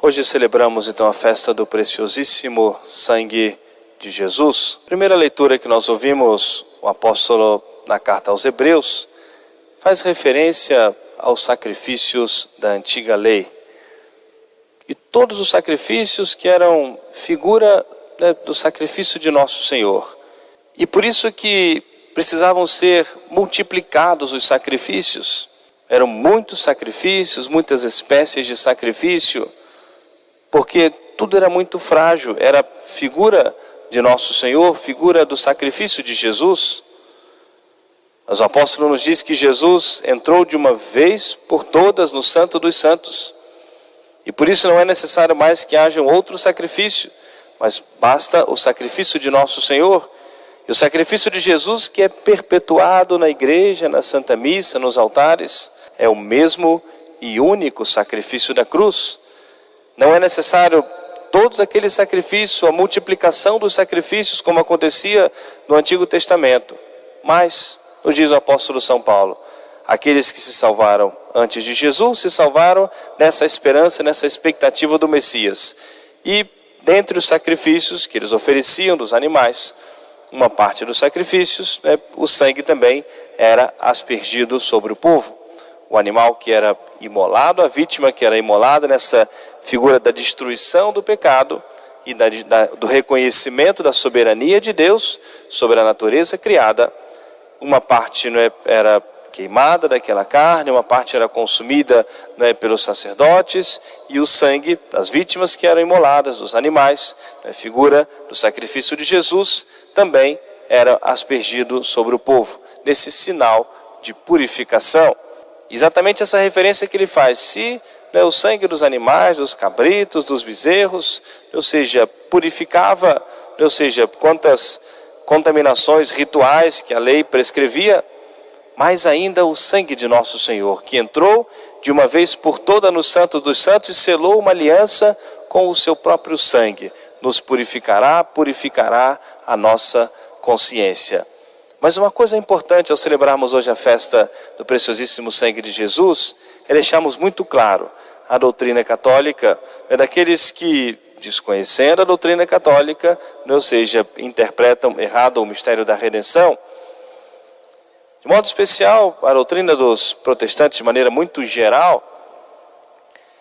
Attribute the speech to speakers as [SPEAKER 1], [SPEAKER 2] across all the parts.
[SPEAKER 1] Hoje celebramos então a festa do preciosíssimo sangue de Jesus. Primeira leitura que nós ouvimos, o apóstolo na carta aos Hebreus, faz referência aos sacrifícios da antiga lei. E todos os sacrifícios que eram figura né, do sacrifício de nosso Senhor. E por isso que precisavam ser multiplicados os sacrifícios. Eram muitos sacrifícios, muitas espécies de sacrifício porque tudo era muito frágil, era figura de nosso Senhor, figura do sacrifício de Jesus. Os apóstolos nos diz que Jesus entrou de uma vez por todas no Santo dos Santos. E por isso não é necessário mais que haja um outro sacrifício, mas basta o sacrifício de nosso Senhor. E o sacrifício de Jesus, que é perpetuado na igreja, na Santa Missa, nos altares, é o mesmo e único sacrifício da cruz. Não é necessário todos aqueles sacrifícios, a multiplicação dos sacrifícios, como acontecia no Antigo Testamento. Mas, nos diz o apóstolo São Paulo, aqueles que se salvaram antes de Jesus se salvaram nessa esperança, nessa expectativa do Messias. E dentre os sacrifícios que eles ofereciam dos animais, uma parte dos sacrifícios, né, o sangue também era aspergido sobre o povo. O animal que era imolado, a vítima que era imolada nessa figura da destruição do pecado e da, da, do reconhecimento da soberania de Deus sobre a natureza criada. Uma parte não é, era queimada daquela carne, uma parte era consumida é, pelos sacerdotes e o sangue das vítimas que eram imoladas, dos animais, né, figura do sacrifício de Jesus, também era aspergido sobre o povo, nesse sinal de purificação. Exatamente essa referência que ele faz. Se né, o sangue dos animais, dos cabritos, dos bezerros, ou seja, purificava, ou seja, quantas contaminações rituais que a lei prescrevia, mais ainda o sangue de nosso Senhor, que entrou de uma vez por toda no Santo dos Santos e selou uma aliança com o seu próprio sangue. Nos purificará, purificará a nossa consciência. Mas uma coisa importante ao celebrarmos hoje a festa do preciosíssimo sangue de Jesus é deixarmos muito claro a doutrina católica é daqueles que, desconhecendo a doutrina católica, né, ou seja, interpretam errado o mistério da redenção. De modo especial, a doutrina dos protestantes, de maneira muito geral,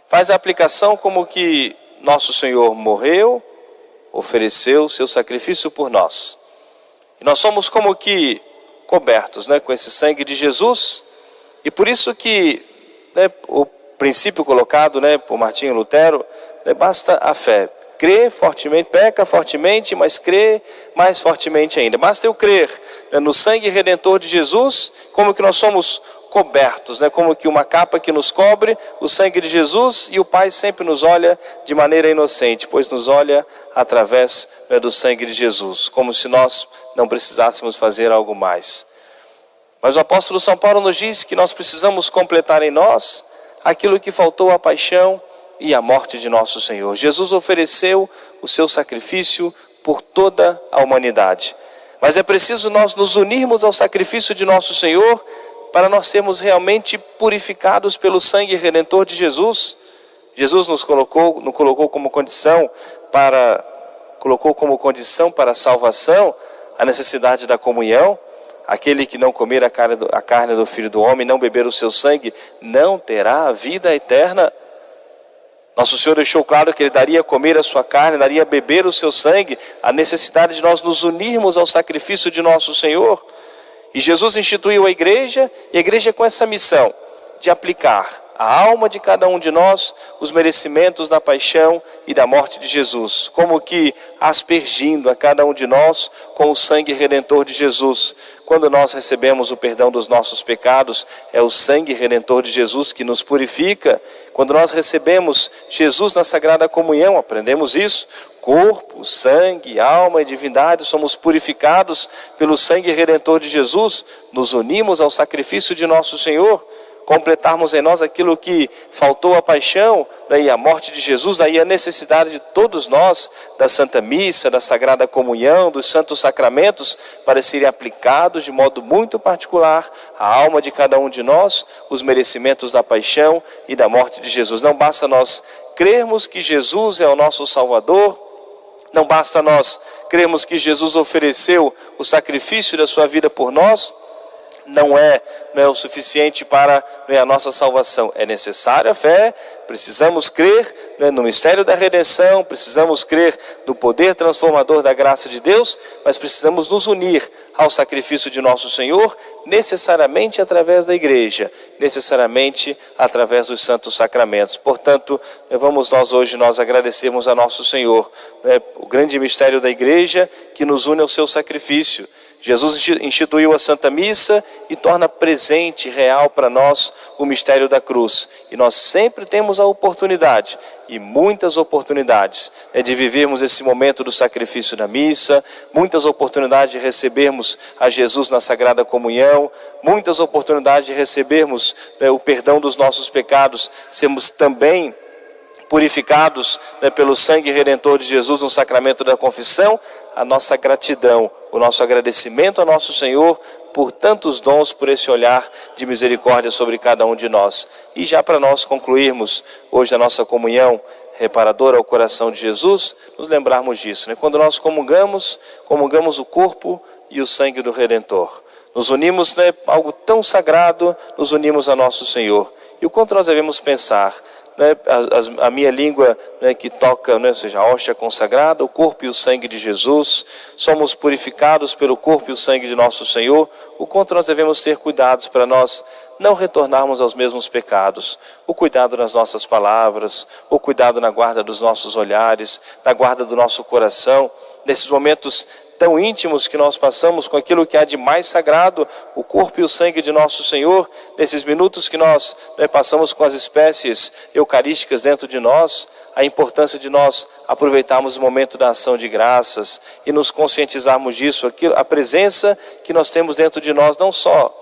[SPEAKER 1] faz a aplicação como que nosso Senhor morreu, ofereceu seu sacrifício por nós. E nós somos como que cobertos né, com esse sangue de Jesus, e por isso que né, o princípio colocado né, por Martinho Lutero, né, basta a fé. Crê fortemente, peca fortemente, mas crê mais fortemente ainda. Basta eu crer né, no sangue redentor de Jesus, como que nós somos cobertos, né, como que uma capa que nos cobre, o sangue de Jesus, e o Pai sempre nos olha de maneira inocente, pois nos olha através né, do sangue de Jesus, como se nós não precisássemos fazer algo mais. Mas o apóstolo São Paulo nos diz que nós precisamos completar em nós aquilo que faltou à paixão e à morte de nosso Senhor. Jesus ofereceu o seu sacrifício por toda a humanidade. Mas é preciso nós nos unirmos ao sacrifício de nosso Senhor para nós sermos realmente purificados pelo sangue redentor de Jesus. Jesus nos colocou, nos colocou como condição para colocou como condição para a salvação a necessidade da comunhão. Aquele que não comer a carne, do, a carne do Filho do Homem, não beber o seu sangue, não terá a vida eterna. Nosso Senhor deixou claro que Ele daria a comer a sua carne, daria a beber o seu sangue, a necessidade de nós nos unirmos ao sacrifício de nosso Senhor. E Jesus instituiu a igreja, e a igreja com essa missão de aplicar a alma de cada um de nós os merecimentos da paixão e da morte de Jesus, como que aspergindo a cada um de nós com o sangue redentor de Jesus. Quando nós recebemos o perdão dos nossos pecados, é o sangue redentor de Jesus que nos purifica. Quando nós recebemos Jesus na sagrada comunhão, aprendemos isso, corpo, sangue, alma e divindade, somos purificados pelo sangue redentor de Jesus, nos unimos ao sacrifício de nosso Senhor completarmos em nós aquilo que faltou a paixão daí a morte de Jesus, aí a necessidade de todos nós da Santa Missa, da Sagrada Comunhão, dos santos sacramentos, para serem aplicados de modo muito particular à alma de cada um de nós, os merecimentos da paixão e da morte de Jesus. Não basta nós crermos que Jesus é o nosso Salvador, não basta nós crermos que Jesus ofereceu o sacrifício da sua vida por nós, não é, não é o suficiente para é a nossa salvação. É necessária a fé, precisamos crer é, no mistério da redenção, precisamos crer no poder transformador da graça de Deus, mas precisamos nos unir ao sacrifício de nosso Senhor, necessariamente através da igreja, necessariamente através dos santos sacramentos. Portanto, é, vamos nós hoje nós agradecermos a nosso Senhor, é, o grande mistério da igreja que nos une ao seu sacrifício Jesus instituiu a Santa Missa e torna presente, real para nós, o mistério da cruz. E nós sempre temos a oportunidade, e muitas oportunidades, é de vivermos esse momento do sacrifício na missa, muitas oportunidades de recebermos a Jesus na Sagrada Comunhão, muitas oportunidades de recebermos né, o perdão dos nossos pecados, sermos também purificados né, pelo sangue redentor de Jesus no sacramento da confissão, a nossa gratidão o nosso agradecimento ao nosso Senhor por tantos dons, por esse olhar de misericórdia sobre cada um de nós. E já para nós concluirmos hoje a nossa comunhão reparadora ao coração de Jesus, nos lembrarmos disso. Né? Quando nós comungamos, comungamos o corpo e o sangue do Redentor. Nos unimos, né, algo tão sagrado, nos unimos a nosso Senhor. E o quanto nós devemos pensar né, a, a, minha língua né, que toca, né, ou seja, a hóstia consagrada, o corpo e o sangue de Jesus, somos purificados pelo corpo e o sangue de nosso Senhor, o quanto nós devemos ter cuidados para nós não retornarmos aos mesmos pecados, o cuidado nas nossas palavras, o cuidado na guarda dos nossos olhares, na guarda do nosso coração, nesses momentos tão íntimos que nós passamos com aquilo que há de mais sagrado, o corpo e o sangue de nosso Senhor, nesses minutos que nós né, passamos com as espécies eucarísticas dentro de nós, a importância de nós aproveitarmos o momento da ação de graças e nos conscientizarmos disso, a presença que nós temos dentro de nós, não só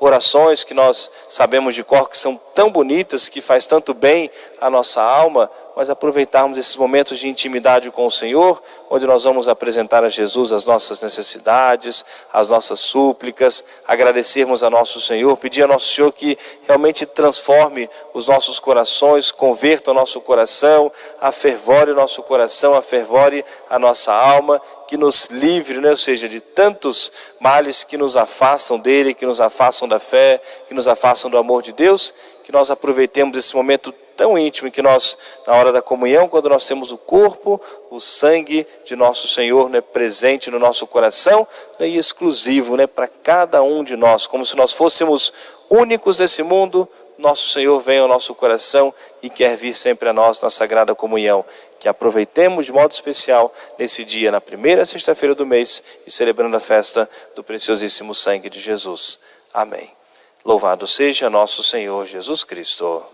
[SPEAKER 1] orações que nós sabemos de cor que são tão bonitas, que faz tanto bem à nossa alma, mas aproveitarmos esses momentos de intimidade com o Senhor, onde nós vamos apresentar a Jesus as nossas necessidades, as nossas súplicas, agradecermos a nosso Senhor, pedir ao nosso Senhor que realmente transforme os nossos corações, converta o nosso coração, afervore o nosso coração, afervore a nossa alma, que nos livre, né? ou seja, de tantos males que nos afastam dele, que nos afastam da fé, que nos afastam do amor de Deus, que nós aproveitemos esse momento tão íntimo que nós, na hora da comunhão, quando nós temos o corpo, o sangue de nosso Senhor né, presente no nosso coração né, e exclusivo né, para cada um de nós, como se nós fôssemos únicos desse mundo, nosso Senhor vem ao nosso coração e quer vir sempre a nós na Sagrada Comunhão. Que aproveitemos de modo especial nesse dia, na primeira sexta-feira do mês, e celebrando a festa do preciosíssimo sangue de Jesus. Amém. Louvado seja nosso Senhor Jesus Cristo.